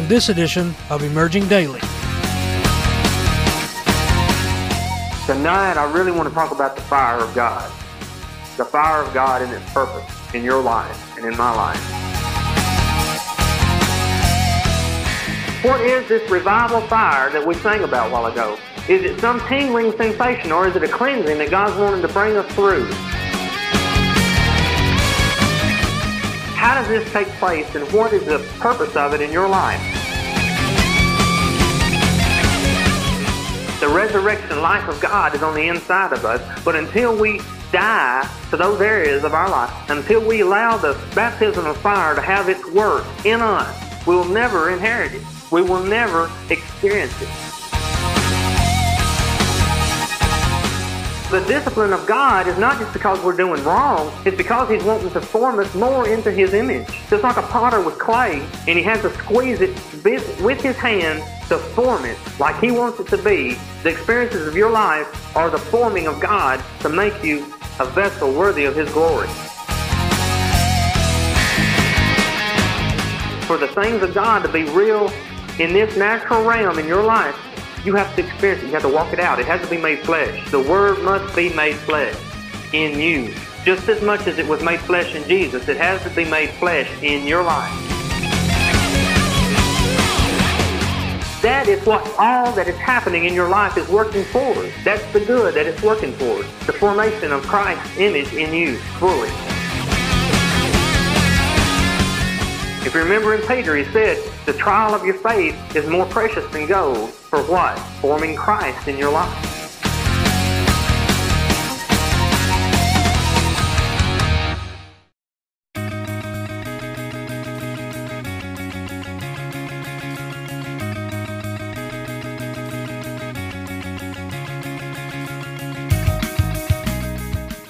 on this edition of Emerging Daily. Tonight, I really want to talk about the fire of God. The fire of God and its purpose in your life and in my life. What is this revival fire that we sang about a while ago? Is it some tingling sensation or is it a cleansing that God's wanting to bring us through? How does this take place and what is the purpose of it in your life? The resurrection life of God is on the inside of us, but until we die to those areas of our life, until we allow the baptism of fire to have its work in us, we will never inherit it. We will never experience it. The discipline of God is not just because we're doing wrong, it's because He's wanting to form us more into His image. Just like a potter with clay, and he has to squeeze it with his hand to form it like He wants it to be. The experiences of your life are the forming of God to make you a vessel worthy of His glory. For the things of God to be real in this natural realm in your life, you have to experience it. You have to walk it out. It has to be made flesh. The Word must be made flesh in you. Just as much as it was made flesh in Jesus, it has to be made flesh in your life. That is what all that is happening in your life is working for. That's the good that it's working for. The formation of Christ's image in you fully. If you remember in Peter, he said, the trial of your faith is more precious than gold. For what? Forming Christ in your life.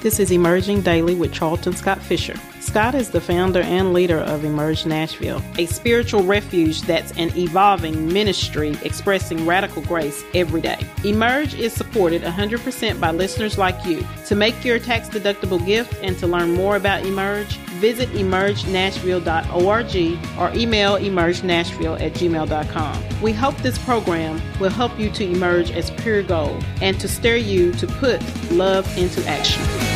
This is Emerging Daily with Charlton Scott Fisher. Scott is the founder and leader of Emerge Nashville, a spiritual refuge that's an evolving ministry expressing radical grace every day. Emerge is supported 100% by listeners like you. To make your tax deductible gift and to learn more about Emerge, visit emergenashville.org or email emergenashville at gmail.com. We hope this program will help you to emerge as pure gold and to stir you to put love into action.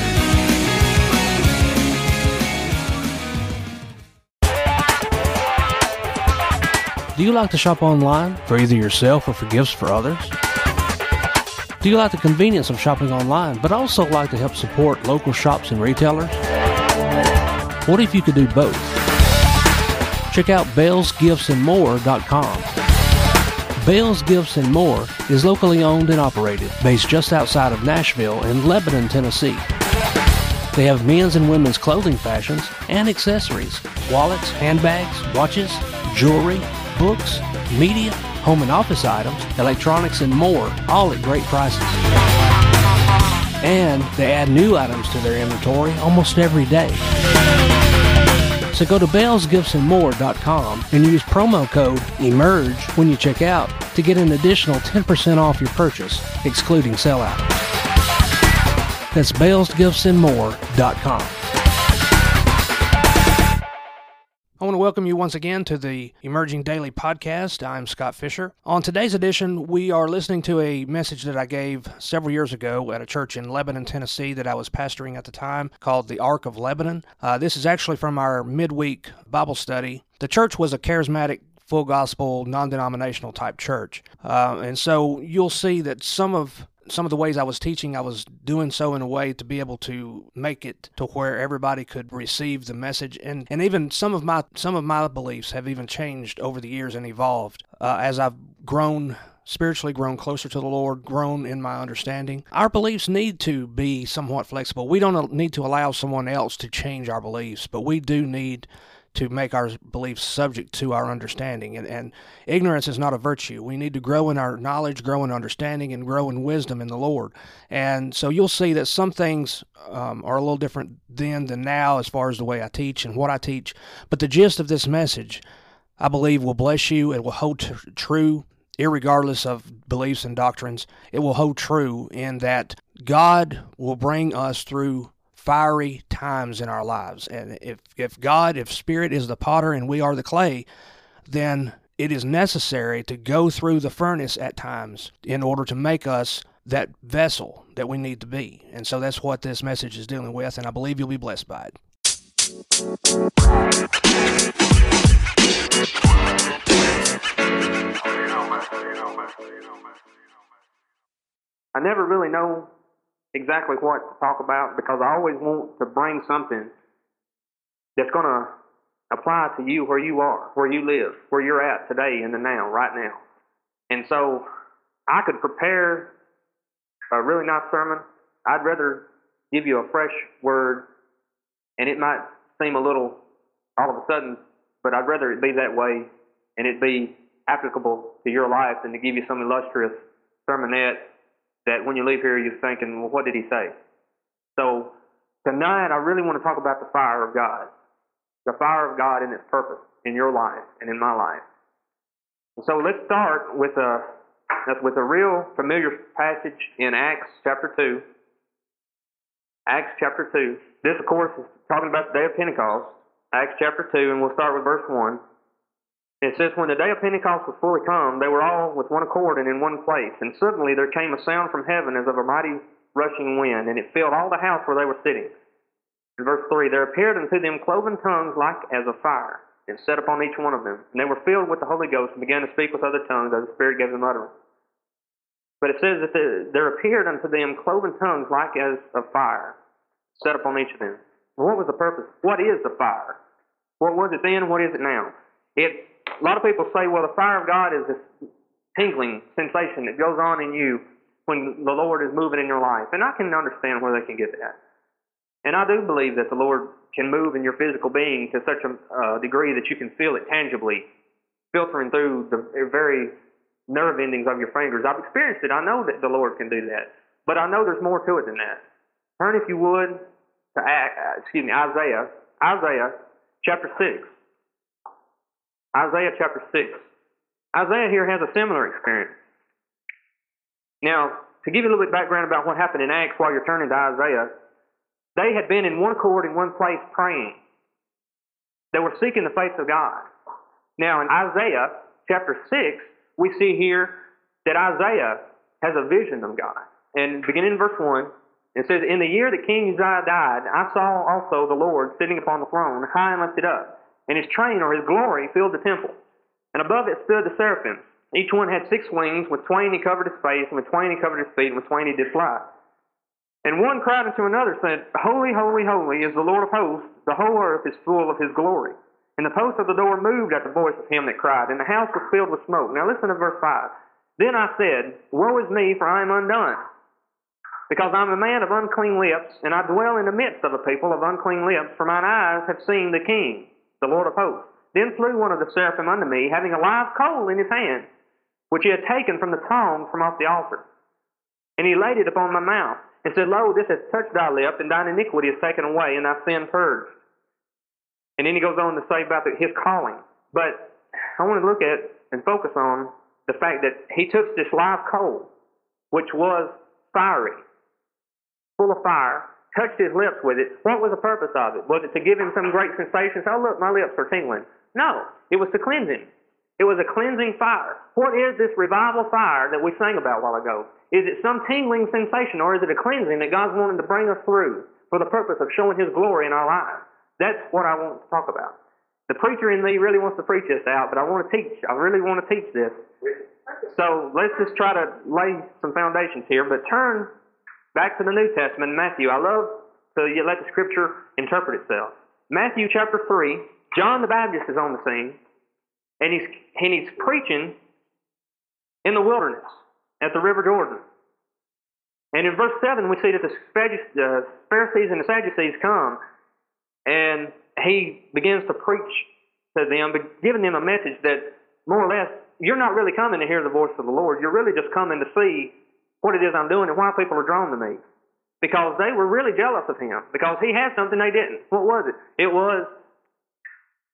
Do you like to shop online for either yourself or for gifts for others? Do you like the convenience of shopping online, but also like to help support local shops and retailers? What if you could do both? Check out BellsGiftsAndMore.com. Bell's Gifts and More is locally owned and operated, based just outside of Nashville in Lebanon, Tennessee. They have men's and women's clothing fashions and accessories, wallets, handbags, watches, jewelry, books, media, home and office items, electronics, and more, all at great prices. And they add new items to their inventory almost every day. So go to bellsgiftsandmore.com and use promo code EMERGE when you check out to get an additional 10% off your purchase, excluding sellout. That's bellsgiftsandmore.com. welcome you once again to the Emerging Daily Podcast. I'm Scott Fisher. On today's edition, we are listening to a message that I gave several years ago at a church in Lebanon, Tennessee, that I was pastoring at the time called the Ark of Lebanon. Uh, this is actually from our midweek Bible study. The church was a charismatic full gospel, non denominational type church. Uh, and so you'll see that some of some of the ways I was teaching, I was doing so in a way to be able to make it to where everybody could receive the message, and and even some of my some of my beliefs have even changed over the years and evolved uh, as I've grown spiritually grown closer to the Lord, grown in my understanding. Our beliefs need to be somewhat flexible. We don't need to allow someone else to change our beliefs, but we do need to make our beliefs subject to our understanding. And, and ignorance is not a virtue. We need to grow in our knowledge, grow in understanding, and grow in wisdom in the Lord. And so you'll see that some things um, are a little different then than now as far as the way I teach and what I teach. But the gist of this message, I believe, will bless you. It will hold t- true. Irregardless of beliefs and doctrines, it will hold true in that God will bring us through fiery times in our lives. And if, if God, if Spirit is the potter and we are the clay, then it is necessary to go through the furnace at times in order to make us that vessel that we need to be. And so that's what this message is dealing with, and I believe you'll be blessed by it. I never really know exactly what to talk about because I always want to bring something that's going to apply to you where you are, where you live, where you're at today in the now, right now. And so I could prepare a really nice sermon. I'd rather give you a fresh word, and it might seem a little all of a sudden, but I'd rather it be that way and it be applicable to your life than to give you some illustrious sermonette that when you leave here you're thinking, well, what did he say? So tonight I really want to talk about the fire of God the fire of God and its purpose in your life and in my life. So let's start with a with a real familiar passage in Acts chapter two. Acts chapter two. This, of course, is talking about the day of Pentecost. Acts chapter two, and we'll start with verse one. It says, When the day of Pentecost was fully come, they were all with one accord and in one place. And suddenly there came a sound from heaven as of a mighty rushing wind, and it filled all the house where they were sitting. In verse 3, there appeared unto them cloven tongues like as of fire, and set upon each one of them. And they were filled with the Holy Ghost, and began to speak with other tongues, as the Spirit gave them utterance. But it says that the, there appeared unto them cloven tongues like as of fire, set upon each of them. Well, what was the purpose? What is the fire? What was it then? What is it now? It, a lot of people say, well, the fire of God is this tingling sensation that goes on in you when the Lord is moving in your life. And I can understand where they can get that. And I do believe that the Lord can move in your physical being to such a uh, degree that you can feel it tangibly, filtering through the very nerve endings of your fingers. I've experienced it. I know that the Lord can do that. But I know there's more to it than that. Turn, if you would, to uh, excuse me, Isaiah, Isaiah chapter 6. Isaiah chapter 6. Isaiah here has a similar experience. Now, to give you a little bit of background about what happened in Acts while you're turning to Isaiah, they had been in one accord in one place praying. They were seeking the face of God. Now, in Isaiah chapter 6, we see here that Isaiah has a vision of God. And beginning in verse 1, it says, In the year that King Uzziah died, I saw also the Lord sitting upon the throne, high and lifted up, and his train or his glory filled the temple. And above it stood the seraphim. Each one had six wings. With twain he covered his face, and with twain he covered his feet, and with twain he did fly. And one cried unto another, said, Holy, holy, holy is the Lord of hosts. The whole earth is full of his glory. And the post of the door moved at the voice of him that cried, and the house was filled with smoke. Now listen to verse 5. Then I said, Woe is me, for I am undone. Because I am a man of unclean lips, and I dwell in the midst of a people of unclean lips, for mine eyes have seen the King, the Lord of hosts. Then flew one of the seraphim unto me, having a live coal in his hand, which he had taken from the tongs from off the altar. And he laid it upon my mouth and said, Lo, this has touched thy lip, and thine iniquity is taken away, and thy sin purged. And then he goes on to say about the, his calling. But I want to look at and focus on the fact that he took this live coal, which was fiery, full of fire, touched his lips with it. What was the purpose of it? Was it to give him some great sensation? Oh, look, my lips are tingling. No, it was to cleanse him. It was a cleansing fire. What is this revival fire that we sang about a while ago? Is it some tingling sensation or is it a cleansing that God's wanting to bring us through for the purpose of showing His glory in our lives? That's what I want to talk about. The preacher in me really wants to preach this out, but I want to teach. I really want to teach this. So let's just try to lay some foundations here. But turn back to the New Testament, Matthew. I love to let the Scripture interpret itself. Matthew chapter 3, John the Baptist is on the scene, and he's, and he's preaching in the wilderness at the River Jordan. And in verse 7, we see that the uh, Pharisees and the Sadducees come, and he begins to preach to them, giving them a message that more or less, you're not really coming to hear the voice of the Lord. You're really just coming to see what it is I'm doing and why people are drawn to me. Because they were really jealous of him, because he had something they didn't. What was it? It was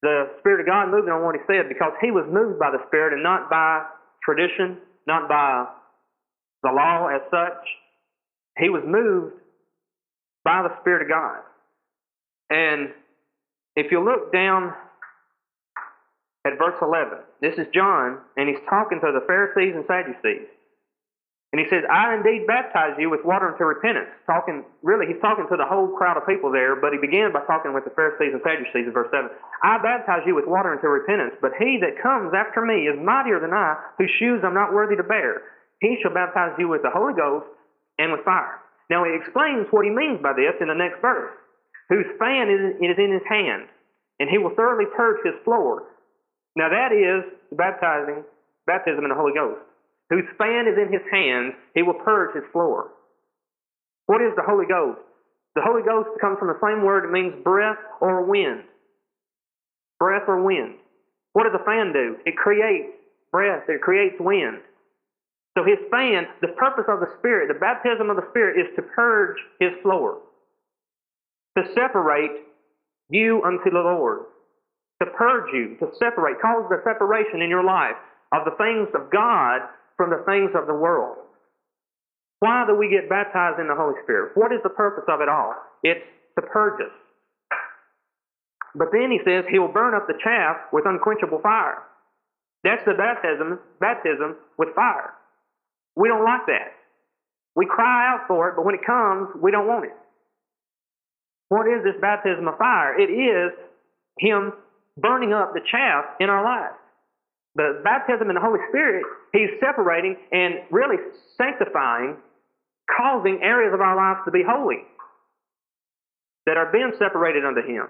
the Spirit of God moving on what he said, because he was moved by the Spirit and not by tradition, not by the law as such. He was moved by the Spirit of God. And if you look down at verse 11. This is John, and he's talking to the Pharisees and Sadducees. And he says, I indeed baptize you with water unto repentance. Talking, really, he's talking to the whole crowd of people there, but he began by talking with the Pharisees and Sadducees in verse 7. I baptize you with water unto repentance, but he that comes after me is mightier than I, whose shoes I'm not worthy to bear. He shall baptize you with the Holy Ghost and with fire. Now he explains what he means by this in the next verse. Whose fan is, is in his hand, and he will thoroughly purge his floor. Now that is baptizing, baptism in the Holy Ghost whose fan is in his hands, he will purge his floor. What is the Holy Ghost? The Holy Ghost comes from the same word, it means breath or wind. Breath or wind. What does a fan do? It creates breath, it creates wind. So his fan, the purpose of the Spirit, the baptism of the Spirit is to purge his floor, to separate you unto the Lord, to purge you, to separate, cause the separation in your life of the things of God from the things of the world. Why do we get baptized in the Holy Spirit? What is the purpose of it all? It's to purge us. But then he says he will burn up the chaff with unquenchable fire. That's the baptism, baptism with fire. We don't like that. We cry out for it, but when it comes, we don't want it. What is this baptism of fire? It is him burning up the chaff in our lives. The baptism in the Holy Spirit, He's separating and really sanctifying, causing areas of our lives to be holy that are being separated unto Him.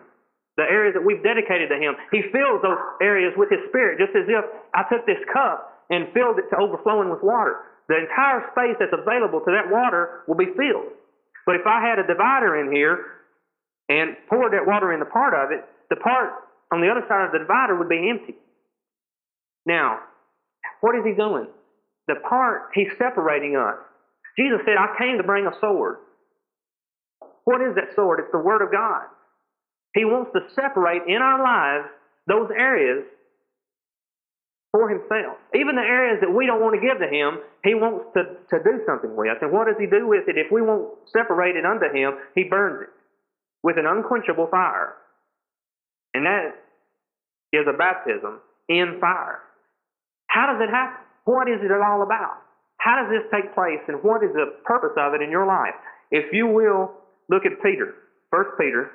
The areas that we've dedicated to Him. He fills those areas with His Spirit, just as if I took this cup and filled it to overflowing with water. The entire space that's available to that water will be filled. But if I had a divider in here and poured that water in the part of it, the part on the other side of the divider would be empty. Now, what is he doing? The part, he's separating us. Jesus said, I came to bring a sword. What is that sword? It's the Word of God. He wants to separate in our lives those areas for himself. Even the areas that we don't want to give to him, he wants to, to do something with. And what does he do with it? If we won't separate it unto him, he burns it with an unquenchable fire. And that is a baptism in fire. How does it happen? What is it all about? How does this take place and what is the purpose of it in your life? If you will look at Peter, 1 Peter,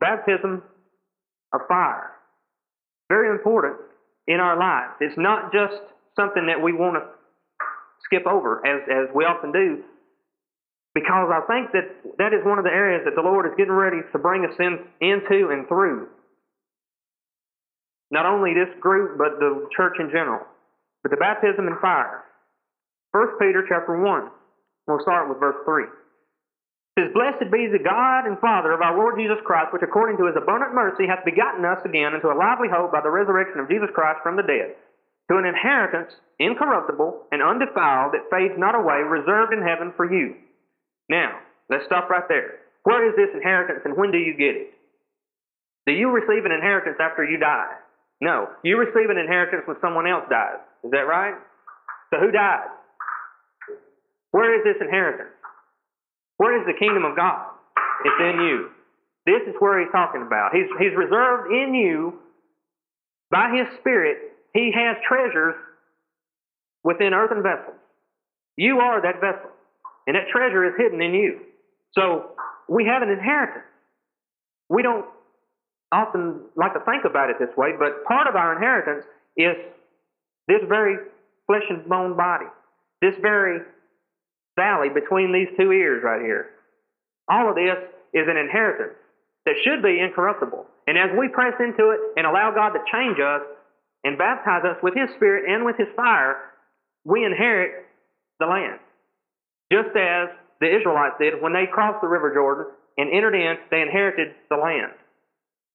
baptism of fire. Very important in our lives. It's not just something that we want to skip over as, as we often do because I think that that is one of the areas that the Lord is getting ready to bring us in, into and through not only this group, but the church in general. But the baptism in fire. 1 Peter chapter 1. We'll start with verse 3. It says, Blessed be the God and Father of our Lord Jesus Christ, which according to his abundant mercy hath begotten us again into a lively hope by the resurrection of Jesus Christ from the dead, to an inheritance incorruptible and undefiled that fades not away, reserved in heaven for you. Now, let's stop right there. Where is this inheritance and when do you get it? Do you receive an inheritance after you die? No. You receive an inheritance when someone else dies. Is that right? So who died? Where is this inheritance? Where is the kingdom of God? It's in you. This is where he's talking about. He's, he's reserved in you by his Spirit. He has treasures within earthen vessels. You are that vessel. And that treasure is hidden in you. So we have an inheritance. We don't often like to think about it this way, but part of our inheritance is this very flesh and bone body, this very valley between these two ears right here. All of this is an inheritance that should be incorruptible. And as we press into it and allow God to change us and baptize us with His Spirit and with His fire, we inherit the land. Just as the Israelites did when they crossed the River Jordan and entered in, they inherited the land.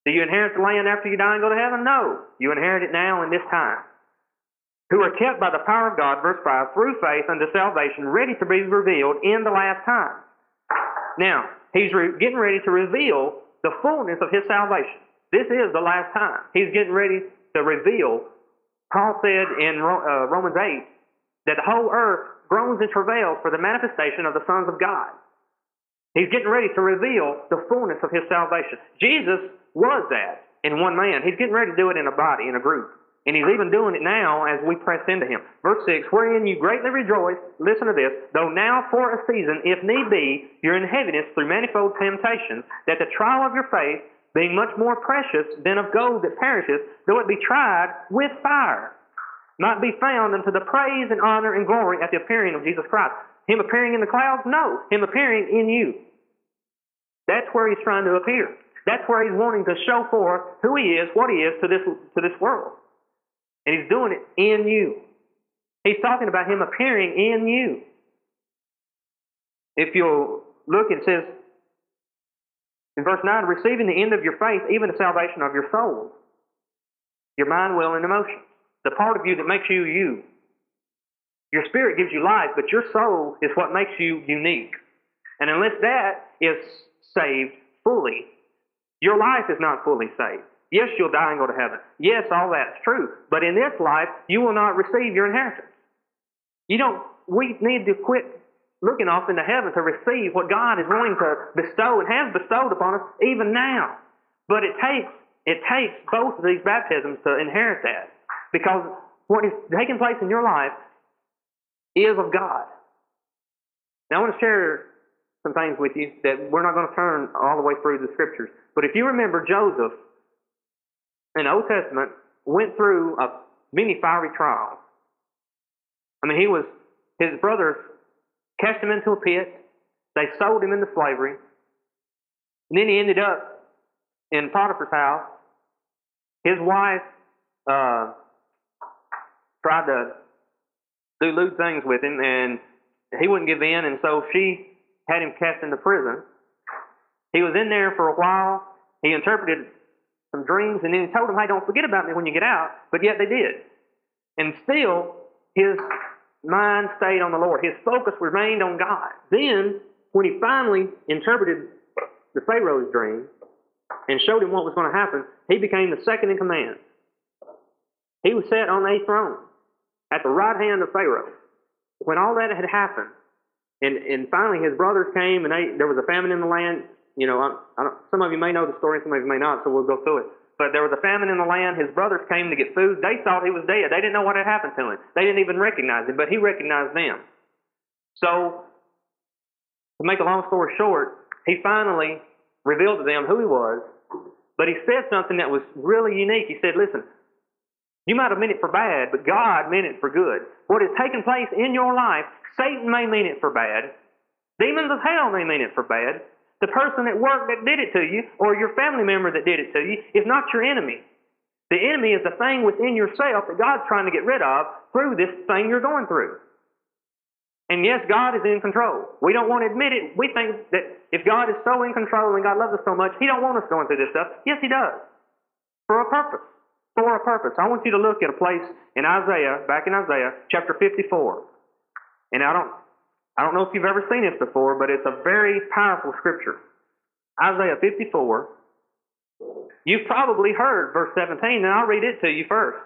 Do you inherit the land after you die and go to heaven? No. You inherit it now in this time. Who are kept by the power of God, verse 5, through faith unto salvation, ready to be revealed in the last time. Now, he's re- getting ready to reveal the fullness of his salvation. This is the last time. He's getting ready to reveal. Paul said in uh, Romans 8 that the whole earth groans and travails for the manifestation of the sons of God. He's getting ready to reveal the fullness of his salvation. Jesus was that. in one man. He's getting ready to do it in a body, in a group. And he's even doing it now as we press into him. Verse 6, wherein you greatly rejoice, listen to this, though now for a season, if need be, you're in heaviness through manifold temptations, that the trial of your faith, being much more precious than of gold that perisheth, though it be tried with fire, might be found unto the praise and honor and glory at the appearing of Jesus Christ. Him appearing in the clouds? No. Him appearing in you. That's where he's trying to appear. That's where he's wanting to show forth who he is, what he is to this, to this world. And he's doing it in you. He's talking about him appearing in you. If you'll look, it says in verse 9, receiving the end of your faith, even the salvation of your soul, your mind, will, and emotions. The part of you that makes you you. Your spirit gives you life, but your soul is what makes you unique. And unless that is saved fully, your life is not fully saved. Yes, you'll die and go to heaven. Yes, all that's true. But in this life, you will not receive your inheritance. You don't, we need to quit looking off into heaven to receive what God is willing to bestow and has bestowed upon us even now. But it takes, it takes both of these baptisms to inherit that. Because what is taking place in your life is of God. Now I want to share some things with you that we're not going to turn all the way through the scriptures. But if you remember Joseph in the Old Testament went through a many fiery trials. I mean, he was his brothers cast him into a pit. They sold him into slavery. And then he ended up in Potiphar's house. His wife uh, tried to do lewd things with him, and he wouldn't give in, and so she had him cast into prison. He was in there for a while. He interpreted some dreams, and then he told them, hey, don't forget about me when you get out. But yet they did. And still, his mind stayed on the Lord. His focus remained on God. Then, when he finally interpreted the Pharaoh's dream and showed him what was going to happen, he became the second in command. He was set on a throne at the right hand of Pharaoh. When all that had happened, and, and finally his brothers came, and they, there was a famine in the land, you know, I, I don't, some of you may know the story, some of you may not, so we'll go through it. But there was a famine in the land. His brothers came to get food. They thought he was dead. They didn't know what had happened to him. They didn't even recognize him, but he recognized them. So, to make a long story short, he finally revealed to them who he was, but he said something that was really unique. He said, Listen, you might have meant it for bad, but God meant it for good. What has taken place in your life, Satan may mean it for bad. Demons of hell may mean it for bad. The person at work that did it to you, or your family member that did it to you, is not your enemy. The enemy is the thing within yourself that God's trying to get rid of through this thing you're going through. And yes, God is in control. We don't want to admit it. We think that if God is so in control and God loves us so much, He don't want us going through this stuff. Yes, He does. For a purpose. For a purpose. I want you to look at a place in Isaiah, back in Isaiah, chapter 54. And I don't I don't know if you've ever seen this before, but it's a very powerful scripture. Isaiah 54. You've probably heard verse 17, and I'll read it to you first.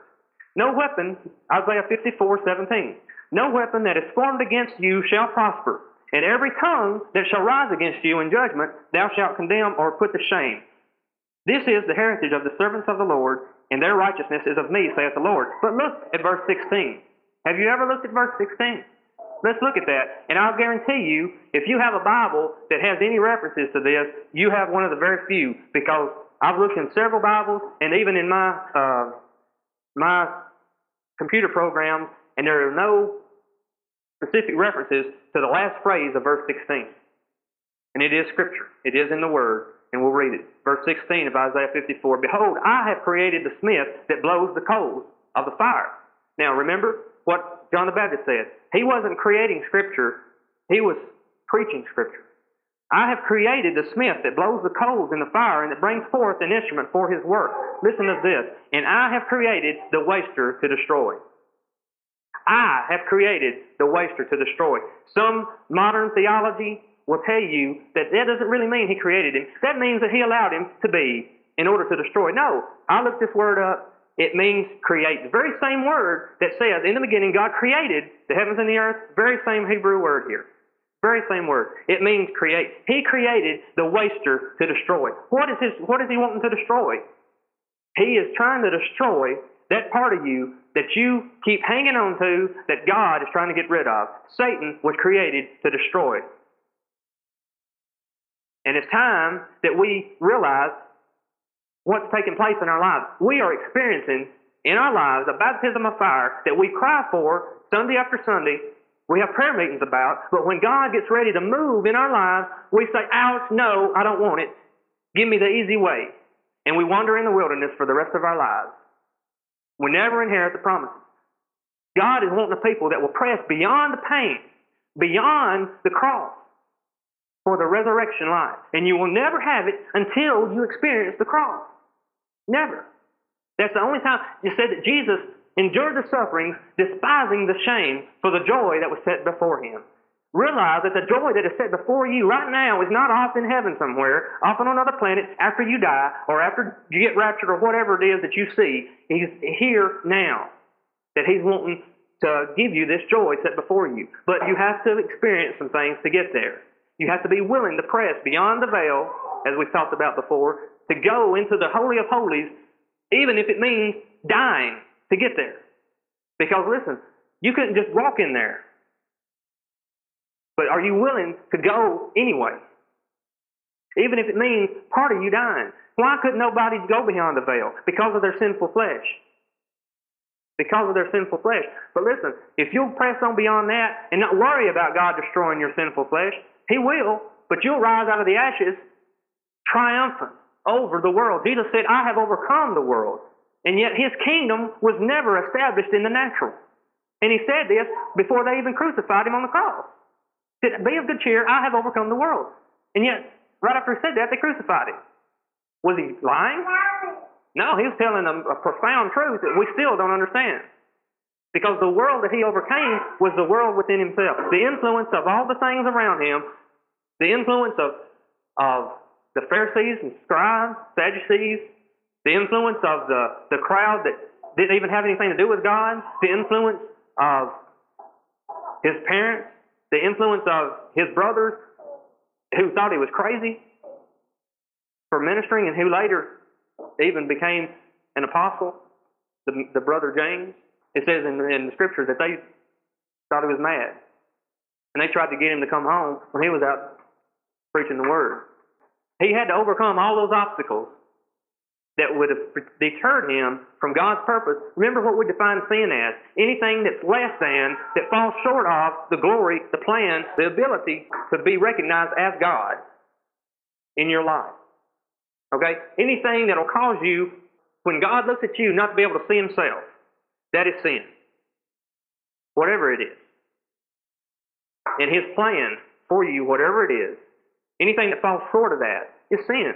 No weapon, Isaiah 54, 17. No weapon that is formed against you shall prosper, and every tongue that shall rise against you in judgment thou shalt condemn or put to shame. This is the heritage of the servants of the Lord, and their righteousness is of me, saith the Lord. But look at verse 16. Have you ever looked at verse 16? Let's look at that. And I'll guarantee you, if you have a Bible that has any references to this, you have one of the very few because I've looked in several Bibles and even in my uh, my computer programs, and there are no specific references to the last phrase of verse 16. And it is Scripture. It is in the Word, and we'll read it. Verse 16 of Isaiah 54. Behold, I have created the smith that blows the coals of the fire. Now remember what John the Baptist said. He wasn't creating Scripture, he was preaching Scripture. I have created the smith that blows the coals in the fire and that brings forth an instrument for his work. Listen to this. And I have created the waster to destroy. I have created the waster to destroy. Some modern theology will tell you that that doesn't really mean he created him. That means that he allowed him to be in order to destroy. No, I looked this word up. It means create. The very same word that says, in the beginning, God created the heavens and the earth, very same Hebrew word here. Very same word. It means create. He created the waster to destroy. What is his, what is he wanting to destroy? He is trying to destroy that part of you that you keep hanging on to that God is trying to get rid of. Satan was created to destroy. And it's time that we realize what's taking place in our lives. We are experiencing in our lives a baptism of fire that we cry for Sunday after Sunday. We have prayer meetings about, but when God gets ready to move in our lives, we say, ouch, no, I don't want it. Give me the easy way. And we wander in the wilderness for the rest of our lives. We never inherit the promises. God is wanting a people that will press beyond the pain, beyond the cross, for the resurrection life. And you will never have it until you experience the cross. Never. That's the only time you said that Jesus endured the sufferings, despising the shame for the joy that was set before him. Realize that the joy that is set before you right now is not off in heaven somewhere, off on another planet, after you die, or after you get raptured, or whatever it is that you see. He's here now. That He's wanting to give you this joy set before you. But you have to experience some things to get there. You have to be willing to press beyond the veil, as we've talked about before, to go into the Holy of Holies, even if it means dying to get there. Because listen, you couldn't just walk in there. But are you willing to go anyway? Even if it means part of you dying. Why couldn't nobody go beyond the veil? Because of their sinful flesh. Because of their sinful flesh. But listen, if you'll press on beyond that and not worry about God destroying your sinful flesh, He will, but you'll rise out of the ashes triumphant over the world. Jesus said, I have overcome the world. And yet His kingdom was never established in the natural. And He said this before they even crucified Him on the cross said, Be of good cheer, I have overcome the world. And yet, right after he said that, they crucified him. Was he lying? No, he was telling a profound truth that we still don't understand. Because the world that he overcame was the world within himself. The influence of all the things around him, the influence of, of the Pharisees and scribes, Sadducees, the influence of the, the crowd that didn't even have anything to do with God, the influence of his parents, the influence of his brothers who thought he was crazy for ministering and who later even became an apostle, the, the brother James. It says in, in the scriptures that they thought he was mad. And they tried to get him to come home when he was out preaching the word. He had to overcome all those obstacles that would have deterred him from God's purpose. Remember what we define sin as anything that's less than, that falls short of the glory, the plan, the ability to be recognized as God in your life. Okay? Anything that'll cause you, when God looks at you, not to be able to see Himself, that is sin. Whatever it is. And His plan for you, whatever it is, anything that falls short of that is sin.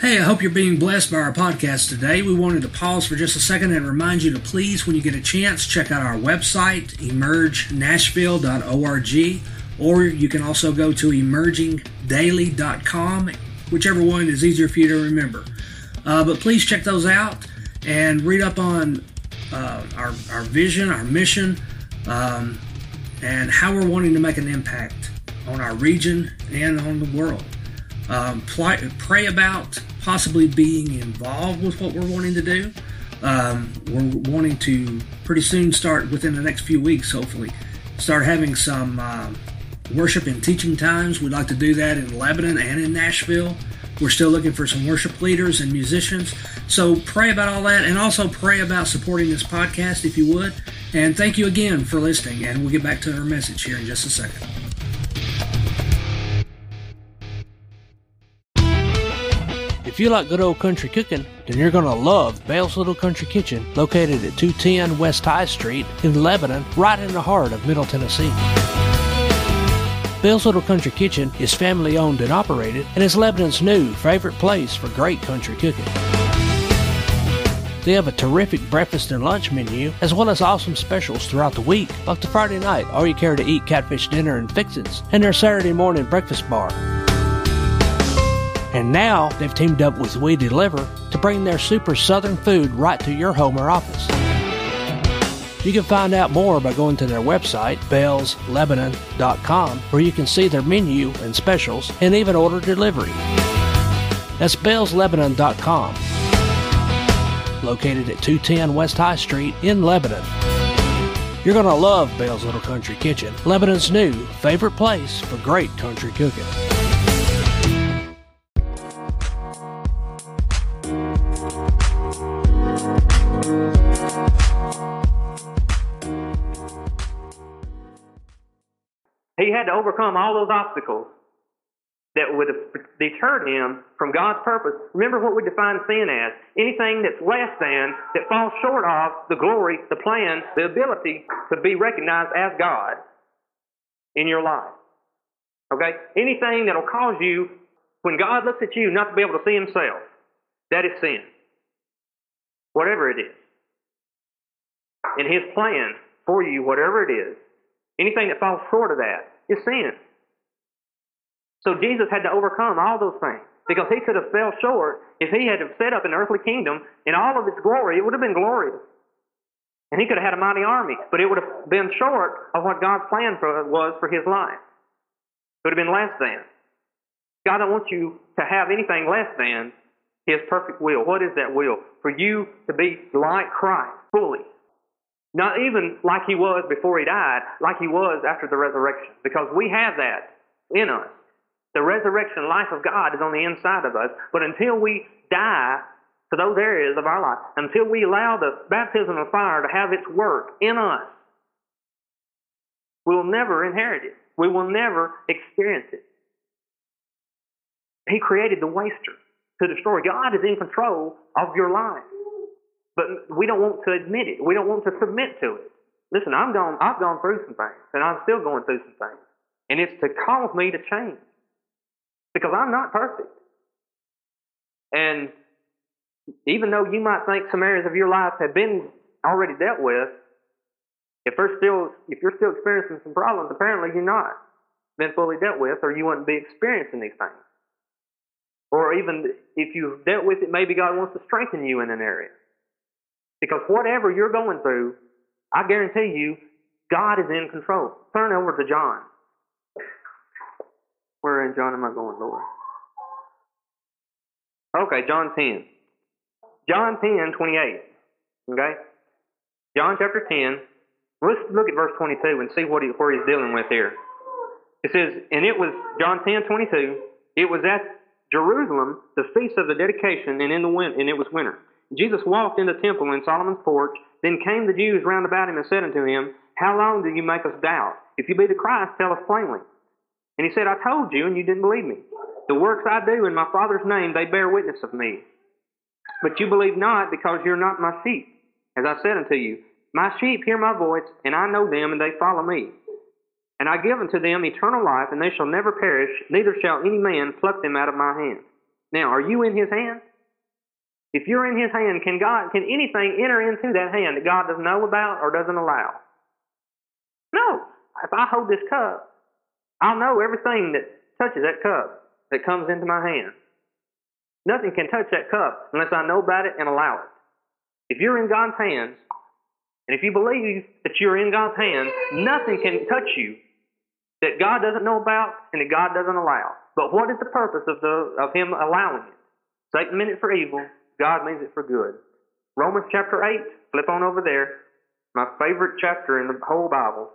Hey, I hope you're being blessed by our podcast today. We wanted to pause for just a second and remind you to please, when you get a chance, check out our website, emergenashville.org, or you can also go to emergingdaily.com, whichever one is easier for you to remember. Uh, but please check those out and read up on uh, our, our vision, our mission, um, and how we're wanting to make an impact on our region and on the world. Um, pray, pray about possibly being involved with what we're wanting to do. Um, we're wanting to pretty soon start within the next few weeks, hopefully, start having some uh, worship and teaching times. We'd like to do that in Lebanon and in Nashville. We're still looking for some worship leaders and musicians. So pray about all that and also pray about supporting this podcast if you would. And thank you again for listening. And we'll get back to our message here in just a second. If you like good old country cooking, then you're going to love Bale's Little Country Kitchen, located at 210 West High Street in Lebanon, right in the heart of Middle Tennessee. Bale's Little Country Kitchen is family owned and operated and is Lebanon's new favorite place for great country cooking. They have a terrific breakfast and lunch menu, as well as awesome specials throughout the week, like the Friday night all you care to eat catfish dinner and fixins, and their Saturday morning breakfast bar. And now they've teamed up with We Deliver to bring their super southern food right to your home or office. You can find out more by going to their website, bellslebanon.com, where you can see their menu and specials and even order delivery. That's bellslebanon.com, located at 210 West High Street in Lebanon. You're going to love Bell's Little Country Kitchen, Lebanon's new favorite place for great country cooking. He had to overcome all those obstacles that would have deterred him from God's purpose. Remember what we define sin as anything that's less than, that falls short of the glory, the plan, the ability to be recognized as God in your life. Okay? Anything that'll cause you, when God looks at you, not to be able to see Himself. That is sin. Whatever it is. In His plan for you, whatever it is, anything that falls short of that is sin. So Jesus had to overcome all those things because he could have fell short if he had set up an earthly kingdom in all of its glory. It would have been glorious. And he could have had a mighty army, but it would have been short of what God's plan for, was for his life. It would have been less than. God don't want you to have anything less than his perfect will. What is that will? For you to be like Christ fully. Not even like he was before he died, like he was after the resurrection. Because we have that in us. The resurrection life of God is on the inside of us. But until we die to those areas of our life, until we allow the baptism of fire to have its work in us, we'll never inherit it. We will never experience it. He created the waster to destroy. God is in control of your life. But we don't want to admit it. We don't want to submit to it. Listen, I'm gone, I've gone through some things, and I'm still going through some things. And it's to cause me to change because I'm not perfect. And even though you might think some areas of your life have been already dealt with, if you're still if you're still experiencing some problems, apparently you're not been fully dealt with, or you wouldn't be experiencing these things. Or even if you've dealt with it, maybe God wants to strengthen you in an area. Because whatever you're going through, I guarantee you, God is in control. Turn over to John. Where in John am I going, Lord? Okay, John 10. John 10, 28. Okay? John chapter 10. Let's look at verse 22 and see what he, where he's dealing with here. It says, and it was, John 10, 22, it was at Jerusalem, the feast of the dedication, and in the win- and it was winter. Jesus walked in the temple in Solomon's porch. Then came the Jews round about him and said unto him, How long do you make us doubt? If you be the Christ, tell us plainly. And he said, I told you, and you didn't believe me. The works I do in my Father's name, they bear witness of me. But you believe not, because you're not my sheep. As I said unto you, My sheep hear my voice, and I know them, and they follow me. And I give unto them eternal life, and they shall never perish, neither shall any man pluck them out of my hand. Now, are you in his hand? If you're in his hand, can God can anything enter into that hand that God doesn't know about or doesn't allow? No. If I hold this cup, I'll know everything that touches that cup that comes into my hand. Nothing can touch that cup unless I know about it and allow it. If you're in God's hands, and if you believe that you're in God's hands, nothing can touch you that God doesn't know about and that God doesn't allow. But what is the purpose of the of Him allowing it? Satan meant it for evil. God means it for good. Romans chapter eight. Flip on over there. My favorite chapter in the whole Bible.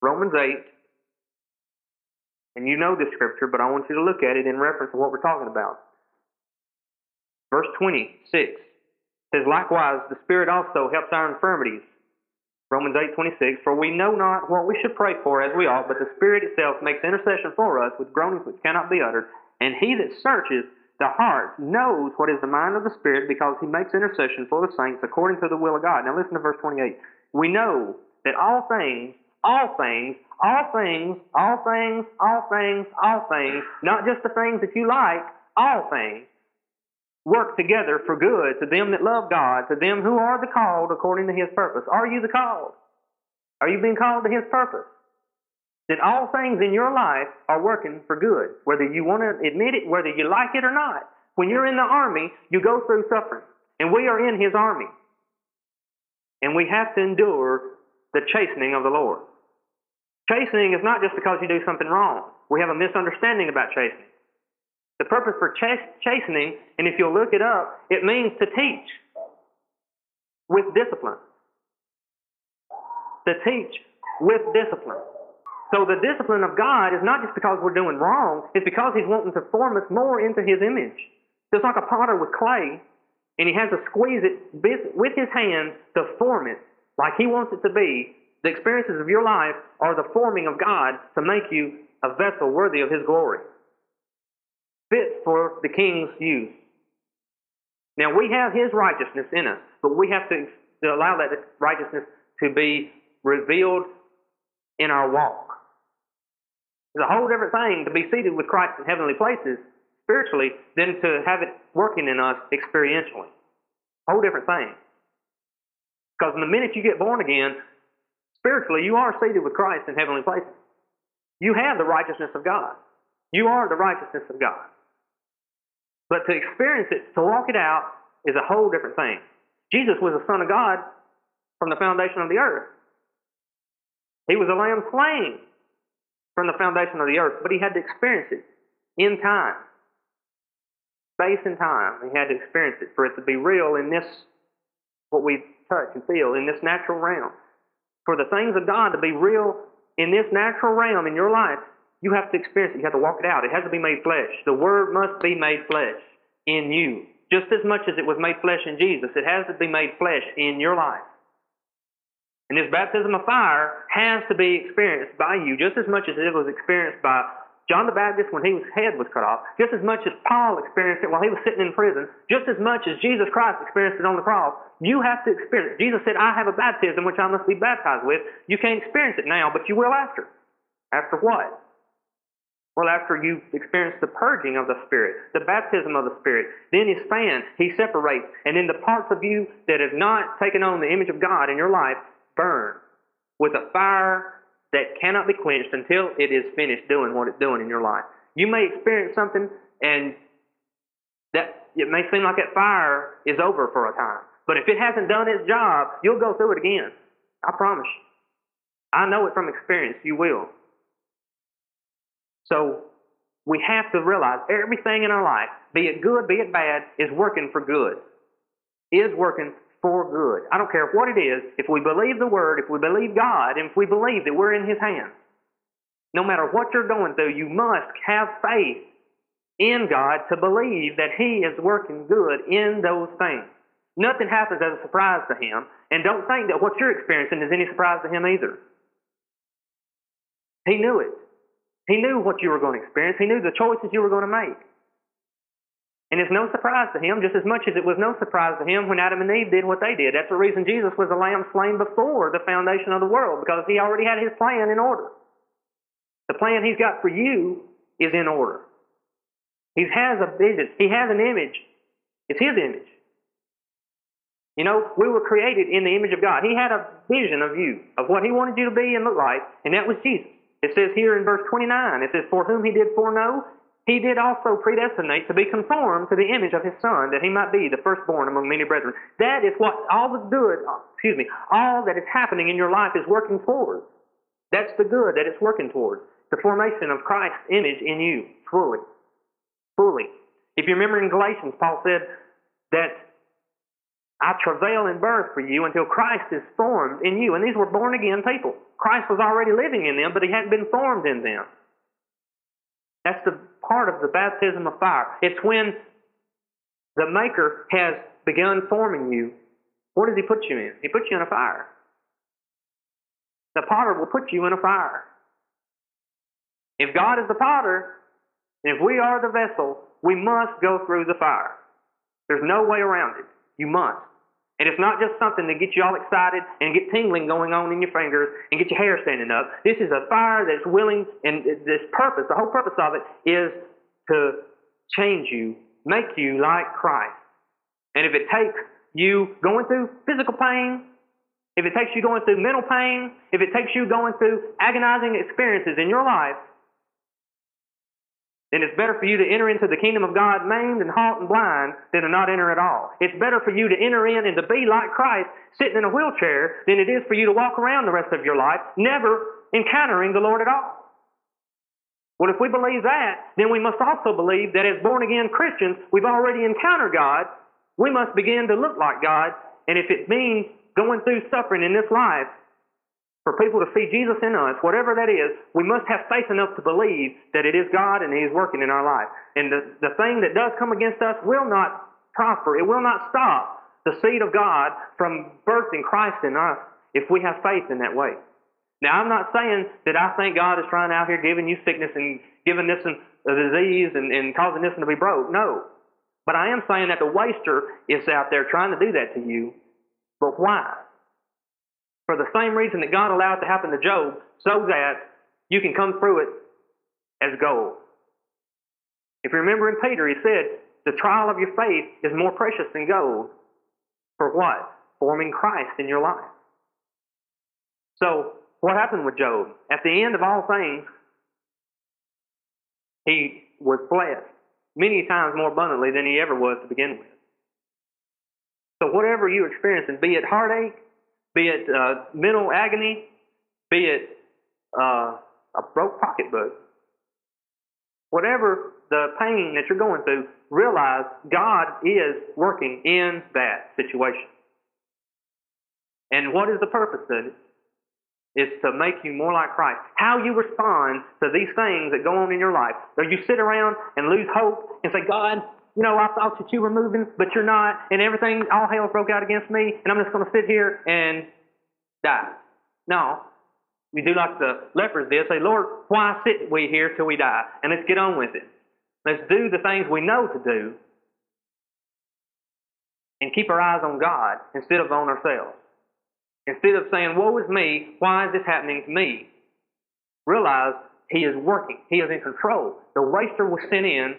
Romans eight. And you know this scripture, but I want you to look at it in reference to what we're talking about. Verse 26 says, Likewise, the Spirit also helps our infirmities. Romans 8:26 For we know not what we should pray for as we ought, but the Spirit itself makes intercession for us with groanings which cannot be uttered. And he that searches the heart knows what is the mind of the Spirit because he makes intercession for the saints according to the will of God. Now listen to verse 28. We know that all things all things, all things, all things, all things, all things, not just the things that you like, all things, work together for good to them that love God, to them who are the called according to His purpose. Are you the called? Are you being called to His purpose? Then all things in your life are working for good, whether you want to admit it, whether you like it or not. When you're in the army, you go through suffering, and we are in His army. and we have to endure the chastening of the Lord. Chastening is not just because you do something wrong. We have a misunderstanding about chastening. The purpose for chastening, and if you'll look it up, it means to teach with discipline. To teach with discipline. So the discipline of God is not just because we're doing wrong, it's because He's wanting to form us more into His image. Just like a potter with clay, and he has to squeeze it with his hands to form it like he wants it to be. The experiences of your life are the forming of God to make you a vessel worthy of His glory, fit for the King's use. Now, we have His righteousness in us, but we have to, to allow that righteousness to be revealed in our walk. It's a whole different thing to be seated with Christ in heavenly places spiritually than to have it working in us experientially. Whole different thing. Because in the minute you get born again, spiritually, you are seated with Christ in heavenly places. You have the righteousness of God. You are the righteousness of God. But to experience it, to walk it out, is a whole different thing. Jesus was the Son of God from the foundation of the earth. He was a lamb slain from the foundation of the earth, but he had to experience it in time space and time. He had to experience it for it to be real in this, what we touch and feel, in this natural realm. For the things of God to be real in this natural realm in your life, you have to experience it. You have to walk it out. It has to be made flesh. The Word must be made flesh in you. Just as much as it was made flesh in Jesus, it has to be made flesh in your life. And this baptism of fire has to be experienced by you just as much as it was experienced by John the Baptist, when his head was cut off, just as much as Paul experienced it while he was sitting in prison, just as much as Jesus Christ experienced it on the cross, you have to experience it. Jesus said, I have a baptism which I must be baptized with. You can't experience it now, but you will after. After what? Well, after you experience the purging of the Spirit, the baptism of the Spirit, then His fan, He separates, and then the parts of you that have not taken on the image of God in your life burn with a fire that cannot be quenched until it is finished doing what it's doing in your life. You may experience something and that it may seem like that fire is over for a time. But if it hasn't done its job, you'll go through it again. I promise you. I know it from experience. You will. So we have to realize everything in our life, be it good, be it bad, is working for good. Is working for good. I don't care what it is. If we believe the Word, if we believe God, and if we believe that we're in His hands, no matter what you're going through, you must have faith in God to believe that He is working good in those things. Nothing happens as a surprise to Him, and don't think that what you're experiencing is any surprise to Him either. He knew it. He knew what you were going to experience. He knew the choices you were going to make. And it's no surprise to him, just as much as it was no surprise to him when Adam and Eve did what they did. That's the reason Jesus was the lamb slain before the foundation of the world, because he already had his plan in order. The plan he's got for you is in order. He has a vision, he has an image. It's his image. You know, we were created in the image of God. He had a vision of you, of what he wanted you to be and look like, and that was Jesus. It says here in verse 29, it says, For whom he did foreknow, he did also predestinate to be conformed to the image of his son, that he might be the firstborn among many brethren. That is what all the good, excuse me, all that is happening in your life is working towards. That's the good that it's working towards. The formation of Christ's image in you, fully. Fully. If you remember in Galatians, Paul said that I travail in birth for you until Christ is formed in you. And these were born again people. Christ was already living in them, but he hadn't been formed in them. That's the part of the baptism of fire. It's when the Maker has begun forming you. What does He put you in? He puts you in a fire. The potter will put you in a fire. If God is the potter, if we are the vessel, we must go through the fire. There's no way around it. You must. And it's not just something to get you all excited and get tingling going on in your fingers and get your hair standing up. This is a fire that's willing, and this purpose, the whole purpose of it is to change you, make you like Christ. And if it takes you going through physical pain, if it takes you going through mental pain, if it takes you going through agonizing experiences in your life, then it's better for you to enter into the kingdom of God maimed and halt and blind than to not enter at all. It's better for you to enter in and to be like Christ sitting in a wheelchair than it is for you to walk around the rest of your life never encountering the Lord at all. Well, if we believe that, then we must also believe that as born again Christians, we've already encountered God. We must begin to look like God. And if it means going through suffering in this life, for people to see Jesus in us, whatever that is, we must have faith enough to believe that it is God and He is working in our life. And the, the thing that does come against us will not prosper. It will not stop the seed of God from birthing Christ in us if we have faith in that way. Now, I'm not saying that I think God is trying out here giving you sickness and giving this and a disease and, and causing this to be broke. No. But I am saying that the waster is out there trying to do that to you. But why? For the same reason that God allowed it to happen to Job, so that you can come through it as gold. If you remember in Peter, he said, the trial of your faith is more precious than gold. For what? Forming Christ in your life. So, what happened with Job? At the end of all things, he was blessed many times more abundantly than he ever was to begin with. So, whatever you experience, and be it heartache, be it uh, mental agony, be it uh, a broke pocketbook, whatever the pain that you're going through, realize God is working in that situation. And what is the purpose of it? Is to make you more like Christ. How you respond to these things that go on in your life. Or you sit around and lose hope and say, God, you know, I thought that you were moving, but you're not, and everything, all hell broke out against me, and I'm just going to sit here and die. No. We do like the lepers did, say, Lord, why sit we here till we die? And let's get on with it. Let's do the things we know to do and keep our eyes on God instead of on ourselves. Instead of saying, Woe is me, why is this happening to me? Realize He is working, He is in control. The waster was sent in,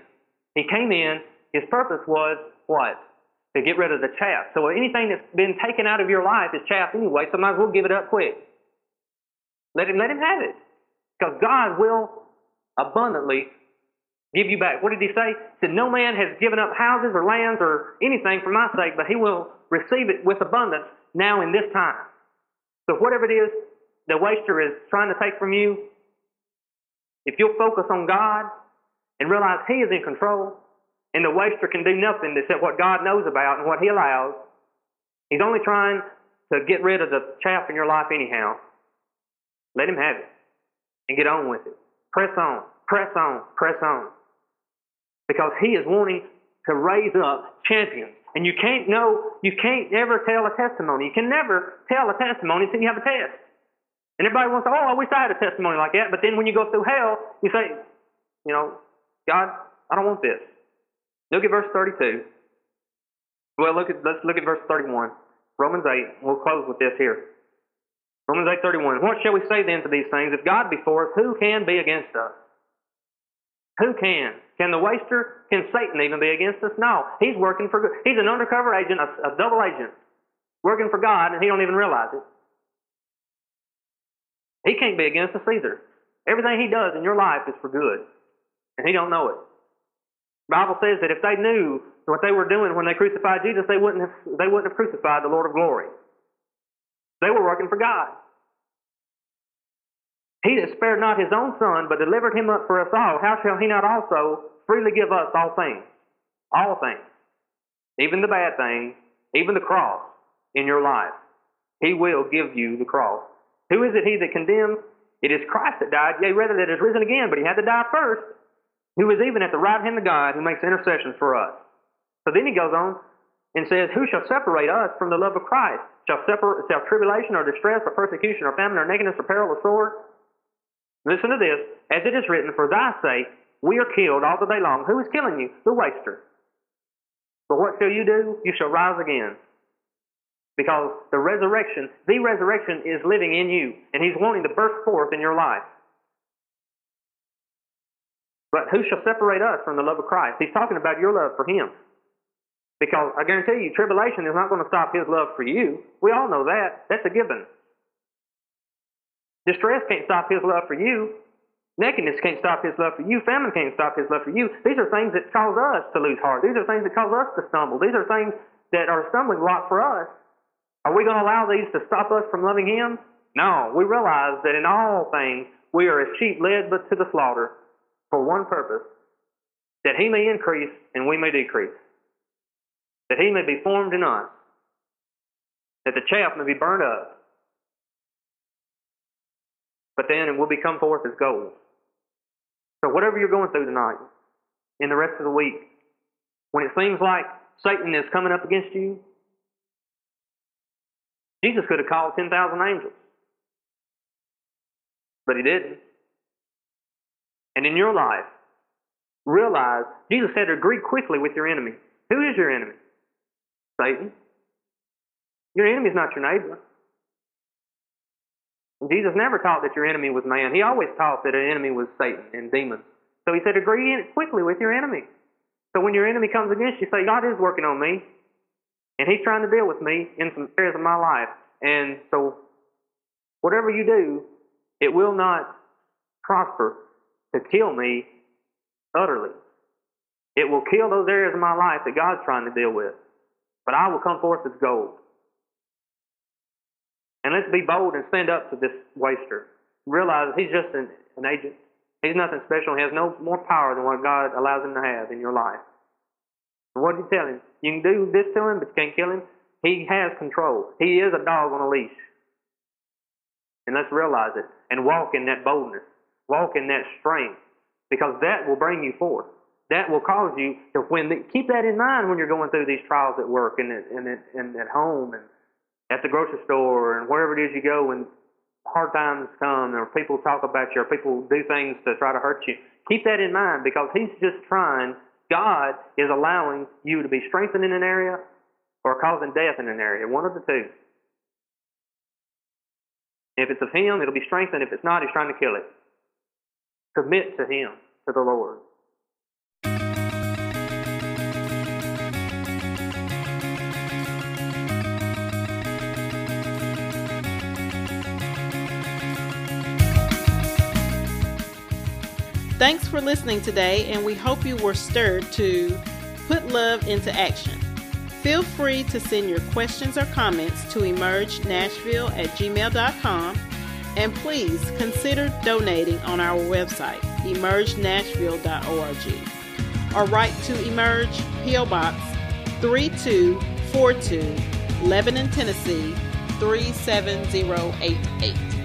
He came in, his purpose was what? To get rid of the chaff. So anything that's been taken out of your life is chaff anyway, so might as well give it up quick. Let him let him have it. Because God will abundantly give you back. What did he say? He said, No man has given up houses or lands or anything for my sake, but he will receive it with abundance now in this time. So whatever it is the waster is trying to take from you, if you'll focus on God and realize He is in control, and the waster can do nothing except what God knows about and what He allows. He's only trying to get rid of the chaff in your life anyhow. Let Him have it and get on with it. Press on, press on, press on. Because He is wanting to raise up champions. And you can't know, you can't ever tell a testimony. You can never tell a testimony until you have a test. And everybody wants to, oh, I wish I had a testimony like that. But then when you go through hell, you say, you know, God, I don't want this. Look at verse 32. Well, look at, let's look at verse 31. Romans 8. We'll close with this here. Romans 8:31. What shall we say then to these things? If God be for us, who can be against us? Who can? Can the waster? Can Satan even be against us? No. He's working for good. He's an undercover agent, a, a double agent, working for God, and he don't even realize it. He can't be against us either. Everything he does in your life is for good, and he don't know it. Bible says that if they knew what they were doing when they crucified Jesus, they wouldn't have, they wouldn't have crucified the Lord of glory. They were working for God. He that spared not his own son, but delivered him up for us all, how shall he not also freely give us all things? All things. Even the bad things, even the cross in your life. He will give you the cross. Who is it he that condemns? It is Christ that died, yea, rather that is risen again, but he had to die first who is even at the right hand of God, who makes intercessions for us. So then he goes on and says, Who shall separate us from the love of Christ? Shall, separate, shall tribulation or distress or persecution or famine or nakedness or peril or sword? Listen to this. As it is written, For thy sake we are killed all the day long. Who is killing you? The waster. But what shall you do? You shall rise again. Because the resurrection, the resurrection is living in you, and he's wanting to burst forth in your life. But who shall separate us from the love of Christ? He's talking about your love for Him. Because I guarantee you, tribulation is not going to stop His love for you. We all know that. That's a given. Distress can't stop His love for you. Nakedness can't stop his love for you. Famine can't stop his love for you. These are things that cause us to lose heart. These are things that cause us to stumble. These are things that are a stumbling block for us. Are we going to allow these to stop us from loving him? No. We realize that in all things we are as sheep led but to the slaughter for one purpose, that he may increase and we may decrease, that he may be formed in us, that the chaff may be burned up, but then it will become forth as gold. So whatever you're going through tonight, in the rest of the week, when it seems like Satan is coming up against you, Jesus could have called 10,000 angels. But he didn't. And in your life, realize Jesus said agree quickly with your enemy. Who is your enemy? Satan. Your enemy is not your neighbor. Jesus never taught that your enemy was man. He always taught that an enemy was Satan and demons. So he said, agree quickly with your enemy. So when your enemy comes against you, say, God is working on me. And he's trying to deal with me in some areas of my life. And so whatever you do, it will not prosper to kill me utterly. It will kill those areas of my life that God's trying to deal with. But I will come forth as gold. And let's be bold and stand up to this waster. Realize he's just an, an agent. He's nothing special. He has no more power than what God allows him to have in your life. What do you tell him? You can do this to him, but you can't kill him. He has control. He is a dog on a leash. And let's realize it and walk in that boldness, walk in that strength, because that will bring you forth. That will cause you to when the, keep that in mind when you're going through these trials at work and at, and at, and at home and at the grocery store and wherever it is you go when hard times come or people talk about you or people do things to try to hurt you. Keep that in mind because he's just trying, God is allowing you to be strengthened in an area or causing death in an area. One of the two. If it's of him, it'll be strengthened. If it's not, he's trying to kill it. Submit to him, to the Lord. Thanks for listening today, and we hope you were stirred to put love into action. Feel free to send your questions or comments to emergenashville at gmail.com and please consider donating on our website, emergenashville.org, or write to Emerge P.O. Box 3242, Lebanon, Tennessee 37088.